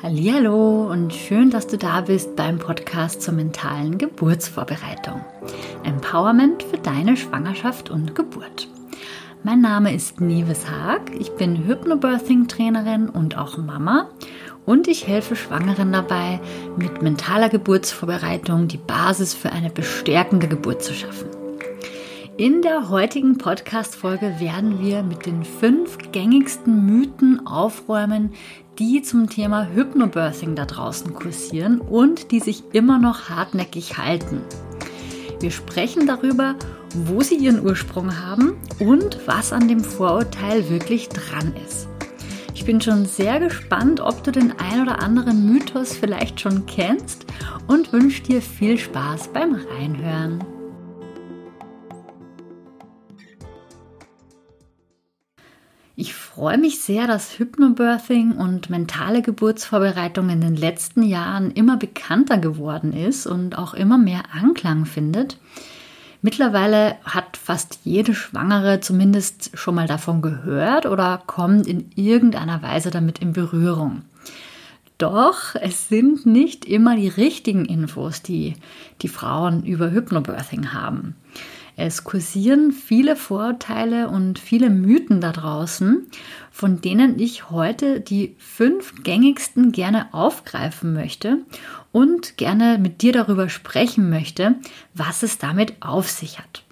Hallo und schön, dass du da bist beim Podcast zur mentalen Geburtsvorbereitung. Empowerment für deine Schwangerschaft und Geburt. Mein Name ist Nives Haag, ich bin Hypnobirthing Trainerin und auch Mama und ich helfe Schwangeren dabei, mit mentaler Geburtsvorbereitung die Basis für eine bestärkende Geburt zu schaffen. In der heutigen Podcast-Folge werden wir mit den fünf gängigsten Mythen aufräumen, die zum Thema Hypnobirthing da draußen kursieren und die sich immer noch hartnäckig halten. Wir sprechen darüber, wo sie ihren Ursprung haben und was an dem Vorurteil wirklich dran ist. Ich bin schon sehr gespannt, ob du den ein oder anderen Mythos vielleicht schon kennst und wünsche dir viel Spaß beim Reinhören. Freue mich sehr, dass Hypnobirthing und mentale Geburtsvorbereitung in den letzten Jahren immer bekannter geworden ist und auch immer mehr Anklang findet. Mittlerweile hat fast jede Schwangere zumindest schon mal davon gehört oder kommt in irgendeiner Weise damit in Berührung. Doch es sind nicht immer die richtigen Infos, die die Frauen über Hypnobirthing haben. Es kursieren viele Vorurteile und viele Mythen da draußen, von denen ich heute die fünf gängigsten gerne aufgreifen möchte und gerne mit dir darüber sprechen möchte, was es damit auf sich hat.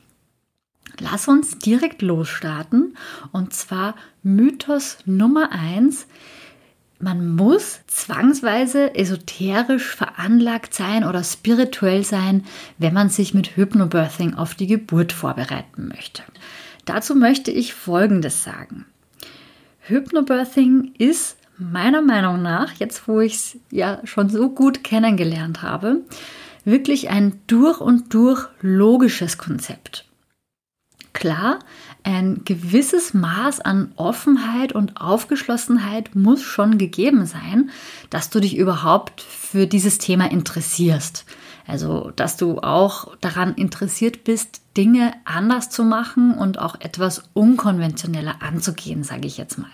Lass uns direkt losstarten und zwar Mythos Nummer eins man muss zwangsweise esoterisch veranlagt sein oder spirituell sein, wenn man sich mit Hypnobirthing auf die Geburt vorbereiten möchte. Dazu möchte ich Folgendes sagen. Hypnobirthing ist meiner Meinung nach, jetzt wo ich es ja schon so gut kennengelernt habe, wirklich ein durch und durch logisches Konzept. Klar, ein gewisses Maß an Offenheit und Aufgeschlossenheit muss schon gegeben sein, dass du dich überhaupt für dieses Thema interessierst. Also, dass du auch daran interessiert bist, Dinge anders zu machen und auch etwas unkonventioneller anzugehen, sage ich jetzt mal.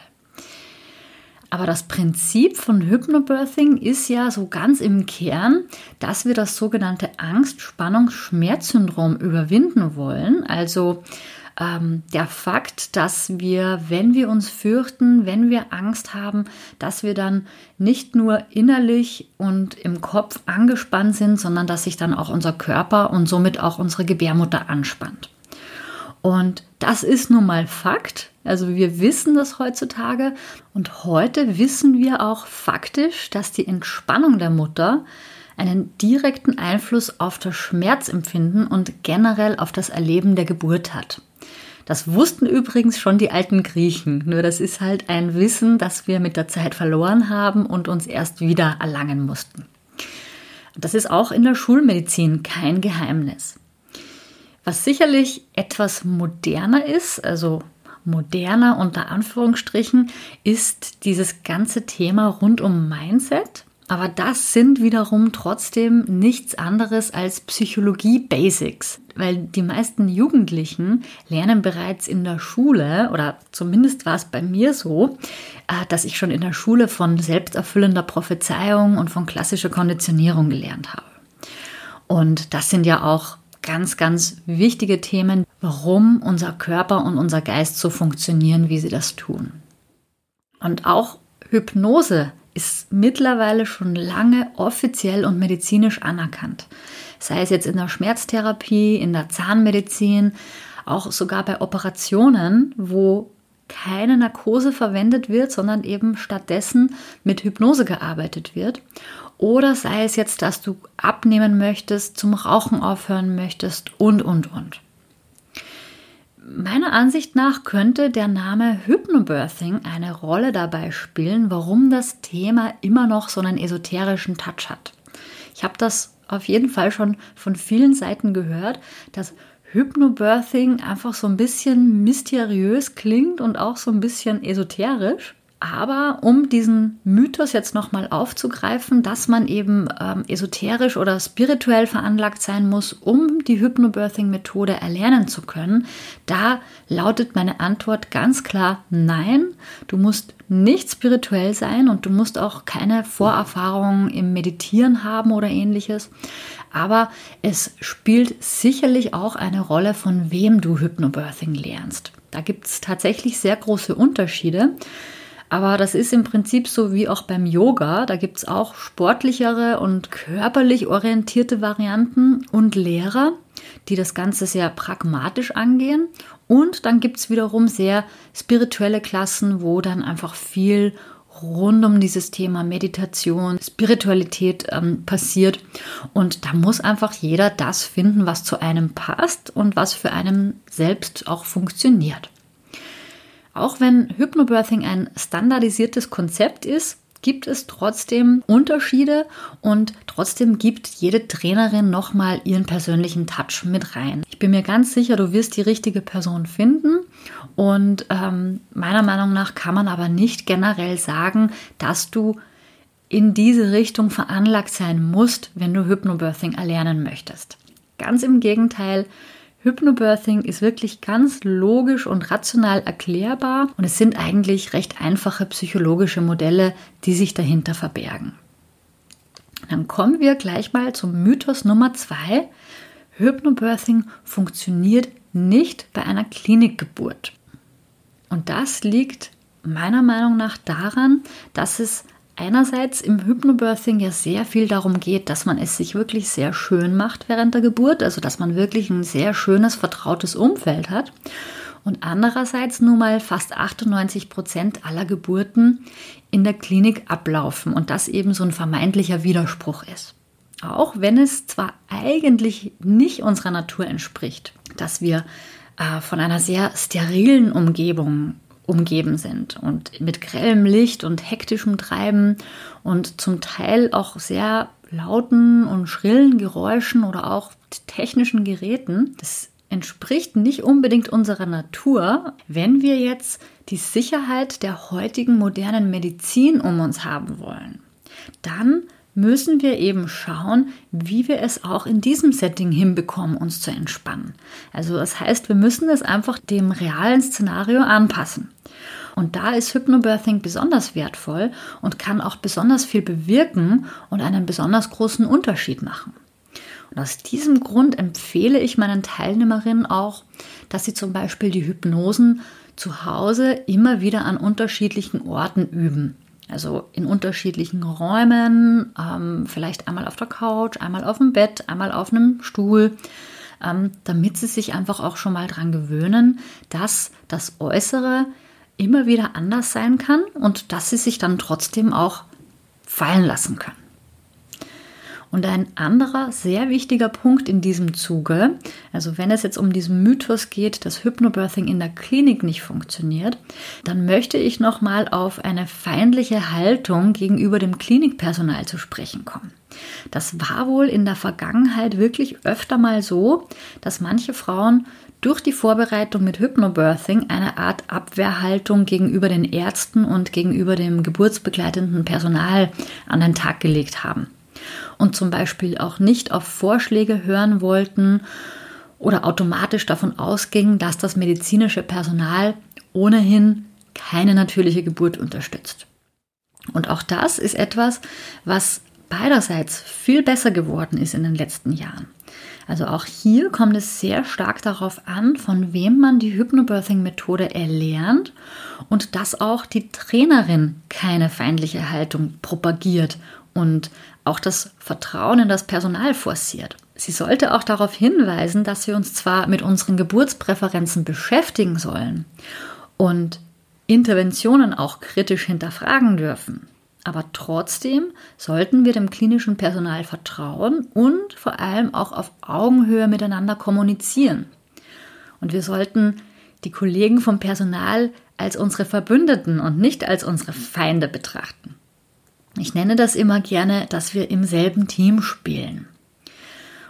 Aber das Prinzip von Hypnobirthing ist ja so ganz im Kern, dass wir das sogenannte Angst-Spannungs-Schmerzsyndrom überwinden wollen. Also ähm, der Fakt, dass wir, wenn wir uns fürchten, wenn wir Angst haben, dass wir dann nicht nur innerlich und im Kopf angespannt sind, sondern dass sich dann auch unser Körper und somit auch unsere Gebärmutter anspannt. Und das ist nun mal Fakt. Also wir wissen das heutzutage und heute wissen wir auch faktisch, dass die Entspannung der Mutter einen direkten Einfluss auf das Schmerzempfinden und generell auf das Erleben der Geburt hat. Das wussten übrigens schon die alten Griechen, nur das ist halt ein Wissen, das wir mit der Zeit verloren haben und uns erst wieder erlangen mussten. Das ist auch in der Schulmedizin kein Geheimnis. Was sicherlich etwas moderner ist, also moderner unter Anführungsstrichen, ist dieses ganze Thema rund um Mindset aber das sind wiederum trotzdem nichts anderes als Psychologie-Basics, weil die meisten Jugendlichen lernen bereits in der Schule, oder zumindest war es bei mir so, äh, dass ich schon in der Schule von selbsterfüllender Prophezeiung und von klassischer Konditionierung gelernt habe. Und das sind ja auch ganz, ganz wichtige Themen, warum unser Körper und unser Geist so funktionieren, wie sie das tun. Und auch Hypnose ist mittlerweile schon lange offiziell und medizinisch anerkannt. Sei es jetzt in der Schmerztherapie, in der Zahnmedizin, auch sogar bei Operationen, wo keine Narkose verwendet wird, sondern eben stattdessen mit Hypnose gearbeitet wird. Oder sei es jetzt, dass du abnehmen möchtest, zum Rauchen aufhören möchtest und, und, und. Meiner Ansicht nach könnte der Name Hypnobirthing eine Rolle dabei spielen, warum das Thema immer noch so einen esoterischen Touch hat. Ich habe das auf jeden Fall schon von vielen Seiten gehört, dass Hypnobirthing einfach so ein bisschen mysteriös klingt und auch so ein bisschen esoterisch. Aber um diesen Mythos jetzt nochmal aufzugreifen, dass man eben ähm, esoterisch oder spirituell veranlagt sein muss, um die Hypnobirthing-Methode erlernen zu können, da lautet meine Antwort ganz klar nein. Du musst nicht spirituell sein und du musst auch keine Vorerfahrungen im Meditieren haben oder ähnliches. Aber es spielt sicherlich auch eine Rolle, von wem du Hypnobirthing lernst. Da gibt es tatsächlich sehr große Unterschiede. Aber das ist im Prinzip so wie auch beim Yoga. Da gibt es auch sportlichere und körperlich orientierte Varianten und Lehrer, die das Ganze sehr pragmatisch angehen. Und dann gibt es wiederum sehr spirituelle Klassen, wo dann einfach viel rund um dieses Thema Meditation, Spiritualität ähm, passiert. Und da muss einfach jeder das finden, was zu einem passt und was für einen selbst auch funktioniert. Auch wenn Hypnobirthing ein standardisiertes Konzept ist, gibt es trotzdem Unterschiede und trotzdem gibt jede Trainerin nochmal ihren persönlichen Touch mit rein. Ich bin mir ganz sicher, du wirst die richtige Person finden und ähm, meiner Meinung nach kann man aber nicht generell sagen, dass du in diese Richtung veranlagt sein musst, wenn du Hypnobirthing erlernen möchtest. Ganz im Gegenteil, Hypnobirthing ist wirklich ganz logisch und rational erklärbar und es sind eigentlich recht einfache psychologische Modelle, die sich dahinter verbergen. Dann kommen wir gleich mal zum Mythos Nummer zwei. Hypnobirthing funktioniert nicht bei einer Klinikgeburt. Und das liegt meiner Meinung nach daran, dass es einerseits im Hypnobirthing ja sehr viel darum geht, dass man es sich wirklich sehr schön macht während der Geburt, also dass man wirklich ein sehr schönes, vertrautes Umfeld hat. Und andererseits nun mal fast 98 Prozent aller Geburten in der Klinik ablaufen und das eben so ein vermeintlicher Widerspruch ist. Auch wenn es zwar eigentlich nicht unserer Natur entspricht, dass wir äh, von einer sehr sterilen Umgebung umgeben sind und mit grellem Licht und hektischem Treiben und zum Teil auch sehr lauten und schrillen Geräuschen oder auch technischen Geräten. Das entspricht nicht unbedingt unserer Natur, wenn wir jetzt die Sicherheit der heutigen modernen Medizin um uns haben wollen. Dann müssen wir eben schauen, wie wir es auch in diesem Setting hinbekommen, uns zu entspannen. Also das heißt, wir müssen es einfach dem realen Szenario anpassen. Und da ist Hypnobirthing besonders wertvoll und kann auch besonders viel bewirken und einen besonders großen Unterschied machen. Und aus diesem Grund empfehle ich meinen Teilnehmerinnen auch, dass sie zum Beispiel die Hypnosen zu Hause immer wieder an unterschiedlichen Orten üben. Also in unterschiedlichen Räumen, ähm, vielleicht einmal auf der Couch, einmal auf dem Bett, einmal auf einem Stuhl, ähm, damit sie sich einfach auch schon mal daran gewöhnen, dass das Äußere immer wieder anders sein kann und dass sie sich dann trotzdem auch fallen lassen können. Und ein anderer sehr wichtiger Punkt in diesem Zuge, also wenn es jetzt um diesen Mythos geht, dass Hypnobirthing in der Klinik nicht funktioniert, dann möchte ich nochmal auf eine feindliche Haltung gegenüber dem Klinikpersonal zu sprechen kommen. Das war wohl in der Vergangenheit wirklich öfter mal so, dass manche Frauen durch die Vorbereitung mit Hypnobirthing eine Art Abwehrhaltung gegenüber den Ärzten und gegenüber dem geburtsbegleitenden Personal an den Tag gelegt haben und zum Beispiel auch nicht auf Vorschläge hören wollten oder automatisch davon ausgingen, dass das medizinische Personal ohnehin keine natürliche Geburt unterstützt. Und auch das ist etwas, was beiderseits viel besser geworden ist in den letzten Jahren. Also auch hier kommt es sehr stark darauf an, von wem man die Hypnobirthing-Methode erlernt und dass auch die Trainerin keine feindliche Haltung propagiert und auch das Vertrauen in das Personal forciert. Sie sollte auch darauf hinweisen, dass wir uns zwar mit unseren Geburtspräferenzen beschäftigen sollen und Interventionen auch kritisch hinterfragen dürfen. Aber trotzdem sollten wir dem klinischen Personal vertrauen und vor allem auch auf Augenhöhe miteinander kommunizieren. Und wir sollten die Kollegen vom Personal als unsere Verbündeten und nicht als unsere Feinde betrachten. Ich nenne das immer gerne, dass wir im selben Team spielen.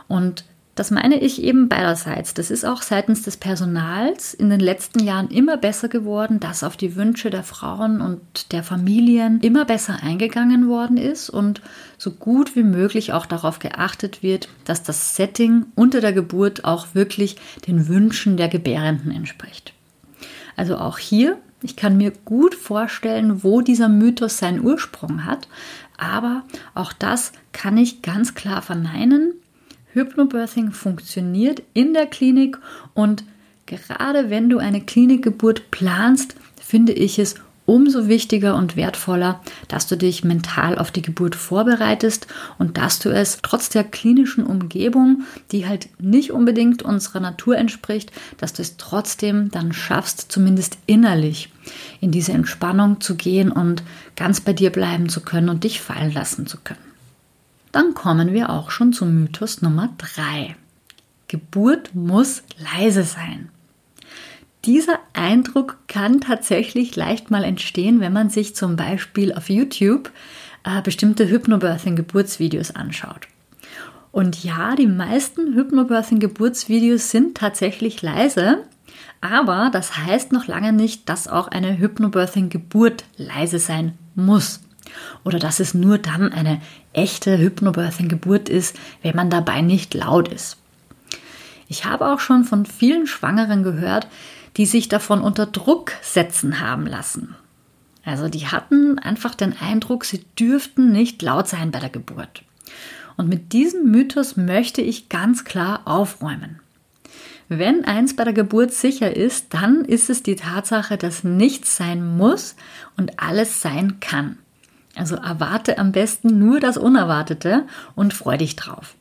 Und Das meine ich eben beiderseits. Das ist auch seitens des Personals in den letzten Jahren immer besser geworden, dass auf die Wünsche der Frauen und der Familien immer besser eingegangen worden ist und so gut wie möglich auch darauf geachtet wird, dass das Setting unter der Geburt auch wirklich den Wünschen der Gebärenden entspricht. Also auch hier, ich kann mir gut vorstellen, wo dieser Mythos seinen Ursprung hat, aber auch das kann ich ganz klar verneinen. Hypnobirthing funktioniert in der Klinik und gerade wenn du eine Klinikgeburt planst, finde ich es umso wichtiger und wertvoller, dass du dich mental auf die Geburt vorbereitest und dass du es trotz der klinischen Umgebung, die halt nicht unbedingt unserer Natur entspricht, dass du es trotzdem dann schaffst, zumindest innerlich in diese Entspannung zu gehen und ganz bei dir bleiben zu können und dich fallen lassen zu können. Dann kommen wir auch schon zum Mythos Nummer 3. Geburt muss leise sein. Dieser Eindruck kann tatsächlich leicht mal entstehen, wenn man sich zum Beispiel auf YouTube äh, bestimmte Hypnobirthing-Geburtsvideos anschaut. Und ja, die meisten Hypnobirthing-Geburtsvideos sind tatsächlich leise, aber das heißt noch lange nicht, dass auch eine Hypnobirthing-Geburt leise sein muss. Oder dass es nur dann eine echte Hypnobirthing-Geburt ist, wenn man dabei nicht laut ist. Ich habe auch schon von vielen Schwangeren gehört, die sich davon unter Druck setzen haben lassen. Also die hatten einfach den Eindruck, sie dürften nicht laut sein bei der Geburt. Und mit diesem Mythos möchte ich ganz klar aufräumen. Wenn eins bei der Geburt sicher ist, dann ist es die Tatsache, dass nichts sein muss und alles sein kann. Also erwarte am besten nur das Unerwartete und freu dich drauf.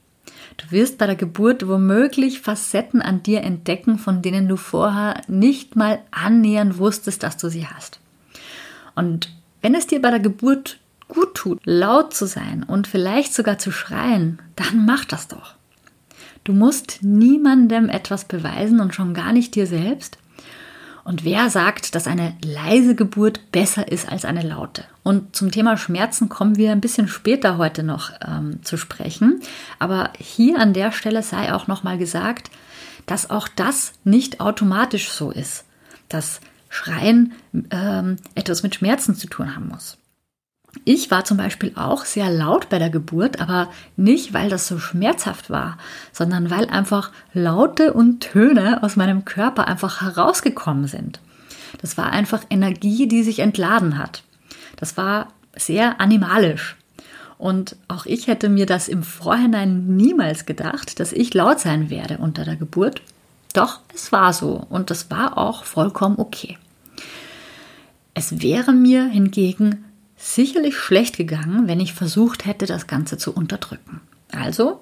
Du wirst bei der Geburt womöglich Facetten an dir entdecken, von denen du vorher nicht mal annähernd wusstest, dass du sie hast. Und wenn es dir bei der Geburt gut tut, laut zu sein und vielleicht sogar zu schreien, dann mach das doch. Du musst niemandem etwas beweisen und schon gar nicht dir selbst. Und wer sagt, dass eine leise Geburt besser ist als eine laute? Und zum Thema Schmerzen kommen wir ein bisschen später heute noch ähm, zu sprechen. Aber hier an der Stelle sei auch nochmal gesagt, dass auch das nicht automatisch so ist, dass Schreien ähm, etwas mit Schmerzen zu tun haben muss. Ich war zum Beispiel auch sehr laut bei der Geburt, aber nicht, weil das so schmerzhaft war, sondern weil einfach Laute und Töne aus meinem Körper einfach herausgekommen sind. Das war einfach Energie, die sich entladen hat. Das war sehr animalisch. Und auch ich hätte mir das im Vorhinein niemals gedacht, dass ich laut sein werde unter der Geburt. Doch es war so und das war auch vollkommen okay. Es wäre mir hingegen sicherlich schlecht gegangen, wenn ich versucht hätte, das Ganze zu unterdrücken. Also,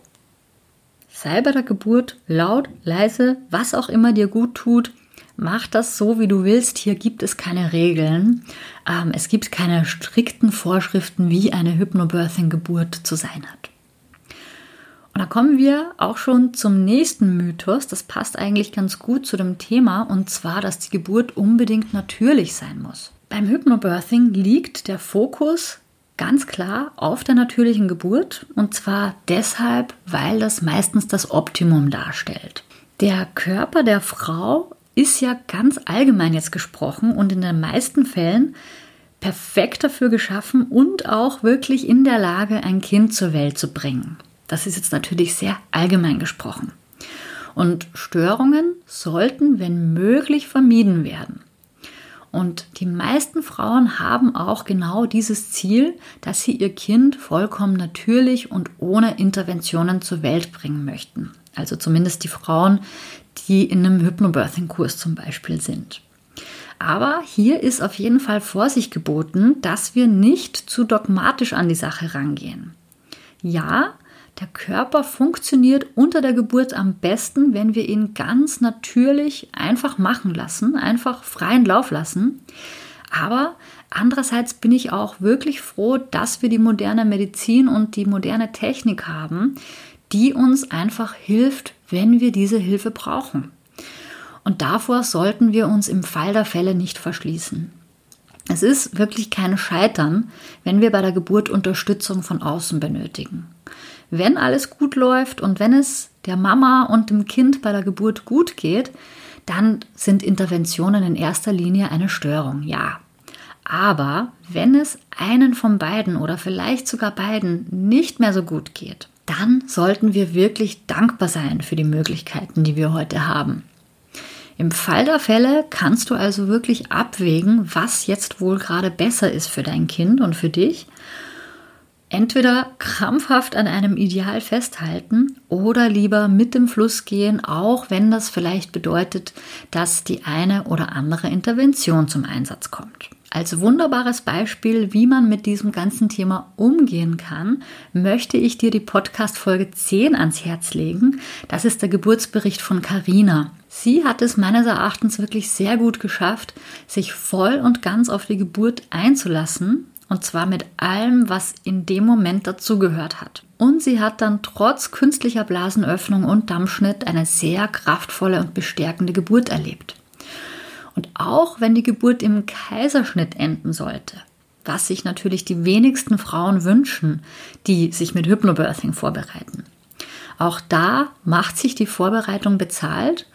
sei bei der Geburt laut, leise, was auch immer dir gut tut. Mach das so, wie du willst. Hier gibt es keine Regeln. Ähm, es gibt keine strikten Vorschriften, wie eine Hypnobirthing-Geburt zu sein hat. Und da kommen wir auch schon zum nächsten Mythos. Das passt eigentlich ganz gut zu dem Thema, und zwar, dass die Geburt unbedingt natürlich sein muss. Beim Hypnobirthing liegt der Fokus ganz klar auf der natürlichen Geburt und zwar deshalb, weil das meistens das Optimum darstellt. Der Körper der Frau ist ja ganz allgemein jetzt gesprochen und in den meisten Fällen perfekt dafür geschaffen und auch wirklich in der Lage, ein Kind zur Welt zu bringen. Das ist jetzt natürlich sehr allgemein gesprochen. Und Störungen sollten, wenn möglich, vermieden werden. Und die meisten Frauen haben auch genau dieses Ziel, dass sie ihr Kind vollkommen natürlich und ohne Interventionen zur Welt bringen möchten. Also zumindest die Frauen, die in einem Hypnobirthing-Kurs zum Beispiel sind. Aber hier ist auf jeden Fall Vorsicht geboten, dass wir nicht zu dogmatisch an die Sache rangehen. Ja, der Körper funktioniert unter der Geburt am besten, wenn wir ihn ganz natürlich einfach machen lassen, einfach freien Lauf lassen. Aber andererseits bin ich auch wirklich froh, dass wir die moderne Medizin und die moderne Technik haben, die uns einfach hilft, wenn wir diese Hilfe brauchen. Und davor sollten wir uns im Fall der Fälle nicht verschließen. Es ist wirklich kein Scheitern, wenn wir bei der Geburt Unterstützung von außen benötigen. Wenn alles gut läuft und wenn es der Mama und dem Kind bei der Geburt gut geht, dann sind Interventionen in erster Linie eine Störung, ja. Aber wenn es einen von beiden oder vielleicht sogar beiden nicht mehr so gut geht, dann sollten wir wirklich dankbar sein für die Möglichkeiten, die wir heute haben. Im Fall der Fälle kannst du also wirklich abwägen, was jetzt wohl gerade besser ist für dein Kind und für dich. Entweder krampfhaft an einem Ideal festhalten oder lieber mit dem Fluss gehen, auch wenn das vielleicht bedeutet, dass die eine oder andere Intervention zum Einsatz kommt. Als wunderbares Beispiel, wie man mit diesem ganzen Thema umgehen kann, möchte ich dir die Podcast Folge 10 ans Herz legen. Das ist der Geburtsbericht von Carina. Sie hat es meines Erachtens wirklich sehr gut geschafft, sich voll und ganz auf die Geburt einzulassen, und zwar mit allem, was in dem Moment dazugehört hat. Und sie hat dann trotz künstlicher Blasenöffnung und Dammschnitt eine sehr kraftvolle und bestärkende Geburt erlebt. Und auch wenn die Geburt im Kaiserschnitt enden sollte, was sich natürlich die wenigsten Frauen wünschen, die sich mit Hypnobirthing vorbereiten. Auch da macht sich die Vorbereitung bezahlt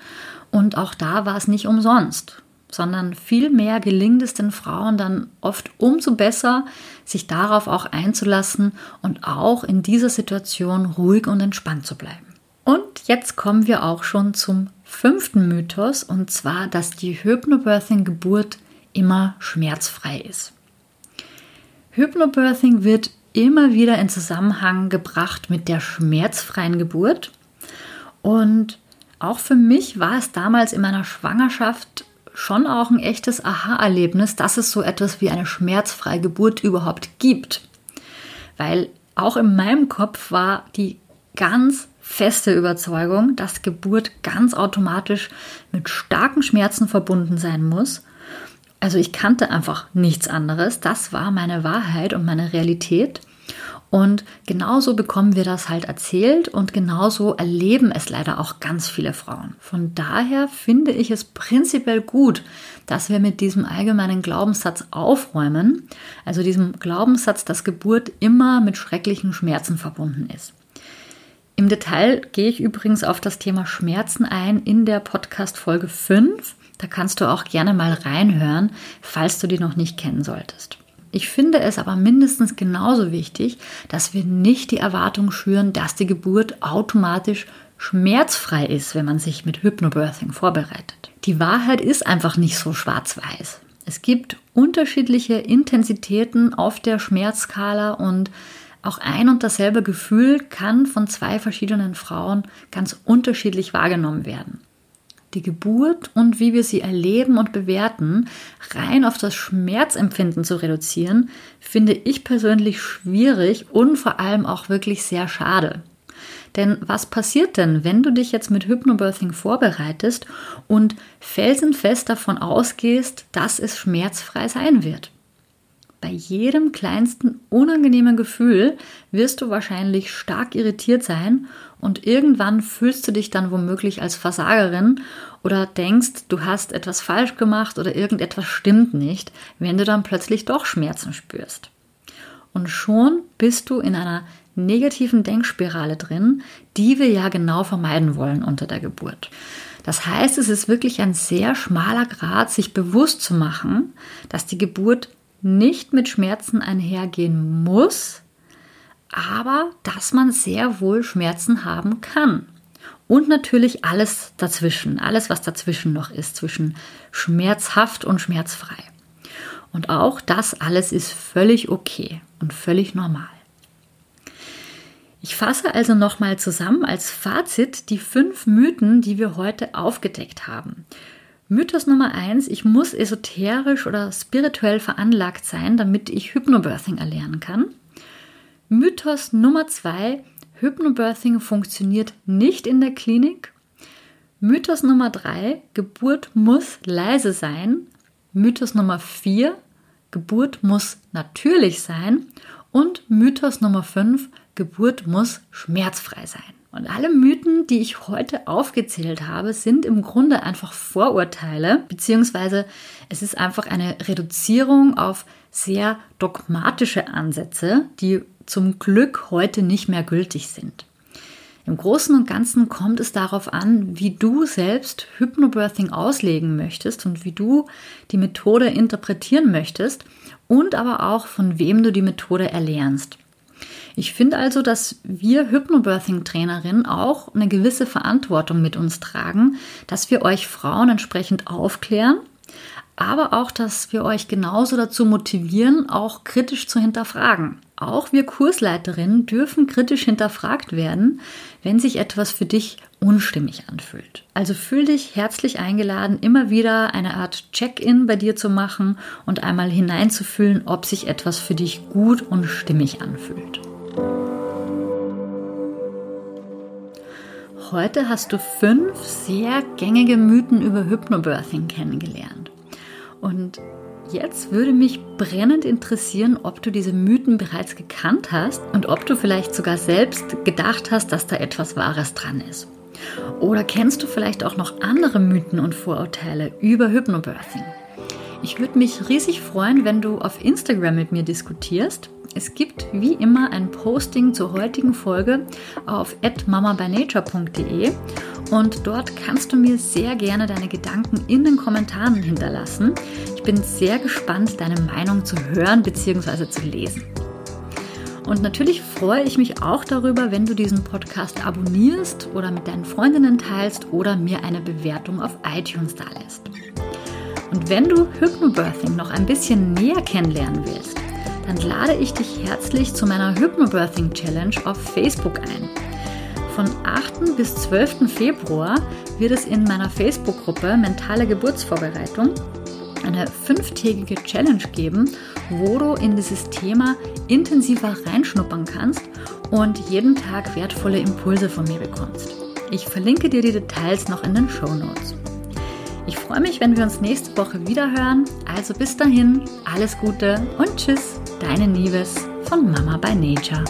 und auch da war es nicht umsonst, sondern vielmehr gelingt es den Frauen dann oft umso besser, sich darauf auch einzulassen und auch in dieser Situation ruhig und entspannt zu bleiben. Und jetzt kommen wir auch schon zum fünften Mythos, und zwar, dass die Hypnobirthing-Geburt immer schmerzfrei ist. Hypnobirthing wird immer wieder in Zusammenhang gebracht mit der schmerzfreien Geburt. Und auch für mich war es damals in meiner Schwangerschaft schon auch ein echtes Aha-Erlebnis, dass es so etwas wie eine schmerzfreie Geburt überhaupt gibt. Weil auch in meinem Kopf war die ganz feste Überzeugung, dass Geburt ganz automatisch mit starken Schmerzen verbunden sein muss. Also ich kannte einfach nichts anderes. Das war meine Wahrheit und meine Realität. Und genauso bekommen wir das halt erzählt und genauso erleben es leider auch ganz viele Frauen. Von daher finde ich es prinzipiell gut, dass wir mit diesem allgemeinen Glaubenssatz aufräumen, also diesem Glaubenssatz, dass Geburt immer mit schrecklichen Schmerzen verbunden ist. Im Detail gehe ich übrigens auf das Thema Schmerzen ein in der Podcast Folge 5. Da kannst du auch gerne mal reinhören, falls du die noch nicht kennen solltest. Ich finde es aber mindestens genauso wichtig, dass wir nicht die Erwartung schüren, dass die Geburt automatisch schmerzfrei ist, wenn man sich mit Hypnobirthing vorbereitet. Die Wahrheit ist einfach nicht so schwarz-weiß. Es gibt unterschiedliche Intensitäten auf der Schmerzskala und auch ein und dasselbe Gefühl kann von zwei verschiedenen Frauen ganz unterschiedlich wahrgenommen werden. Die Geburt und wie wir sie erleben und bewerten, rein auf das Schmerzempfinden zu reduzieren, finde ich persönlich schwierig und vor allem auch wirklich sehr schade. Denn was passiert denn, wenn du dich jetzt mit Hypnobirthing vorbereitest und felsenfest davon ausgehst, dass es schmerzfrei sein wird? Bei jedem kleinsten unangenehmen Gefühl wirst du wahrscheinlich stark irritiert sein und irgendwann fühlst du dich dann womöglich als Versagerin oder denkst, du hast etwas falsch gemacht oder irgendetwas stimmt nicht, wenn du dann plötzlich doch Schmerzen spürst. Und schon bist du in einer negativen Denkspirale drin, die wir ja genau vermeiden wollen unter der Geburt. Das heißt, es ist wirklich ein sehr schmaler Grad, sich bewusst zu machen, dass die Geburt nicht mit Schmerzen einhergehen muss, aber dass man sehr wohl Schmerzen haben kann. Und natürlich alles dazwischen, alles, was dazwischen noch ist, zwischen schmerzhaft und schmerzfrei. Und auch das alles ist völlig okay und völlig normal. Ich fasse also nochmal zusammen als Fazit die fünf Mythen, die wir heute aufgedeckt haben. Mythos Nummer eins: Ich muss esoterisch oder spirituell veranlagt sein, damit ich Hypnobirthing erlernen kann. Mythos Nummer zwei: Hypnobirthing funktioniert nicht in der Klinik. Mythos Nummer drei: Geburt muss leise sein. Mythos Nummer vier: Geburt muss natürlich sein. Und Mythos Nummer fünf: Geburt muss schmerzfrei sein. Und alle Mythen, die ich heute aufgezählt habe, sind im Grunde einfach Vorurteile, beziehungsweise es ist einfach eine Reduzierung auf sehr dogmatische Ansätze, die zum Glück heute nicht mehr gültig sind. Im Großen und Ganzen kommt es darauf an, wie du selbst Hypnobirthing auslegen möchtest und wie du die Methode interpretieren möchtest und aber auch von wem du die Methode erlernst. Ich finde also, dass wir Hypnobirthing-Trainerinnen auch eine gewisse Verantwortung mit uns tragen, dass wir euch Frauen entsprechend aufklären, aber auch, dass wir euch genauso dazu motivieren, auch kritisch zu hinterfragen. Auch wir Kursleiterinnen dürfen kritisch hinterfragt werden, wenn sich etwas für dich unstimmig anfühlt. Also fühl dich herzlich eingeladen, immer wieder eine Art Check-in bei dir zu machen und einmal hineinzufühlen, ob sich etwas für dich gut und stimmig anfühlt. Heute hast du fünf sehr gängige Mythen über Hypnobirthing kennengelernt. Und jetzt würde mich brennend interessieren, ob du diese Mythen bereits gekannt hast und ob du vielleicht sogar selbst gedacht hast, dass da etwas Wahres dran ist. Oder kennst du vielleicht auch noch andere Mythen und Vorurteile über Hypnobirthing? Ich würde mich riesig freuen, wenn du auf Instagram mit mir diskutierst. Es gibt wie immer ein Posting zur heutigen Folge auf mamabynature.de und dort kannst du mir sehr gerne deine Gedanken in den Kommentaren hinterlassen. Ich bin sehr gespannt, deine Meinung zu hören bzw. zu lesen. Und natürlich freue ich mich auch darüber, wenn du diesen Podcast abonnierst oder mit deinen Freundinnen teilst oder mir eine Bewertung auf iTunes da lässt. Und wenn du Hypnobirthing noch ein bisschen näher kennenlernen willst, dann lade ich dich herzlich zu meiner Hypnobirthing Challenge auf Facebook ein. Von 8. bis 12. Februar wird es in meiner Facebook-Gruppe Mentale Geburtsvorbereitung eine fünftägige Challenge geben, wo du in dieses Thema intensiver reinschnuppern kannst und jeden Tag wertvolle Impulse von mir bekommst. Ich verlinke dir die Details noch in den Show Notes. Ich freue mich, wenn wir uns nächste Woche wieder hören. Also bis dahin, alles Gute und tschüss, deine Nieves von Mama by Nature.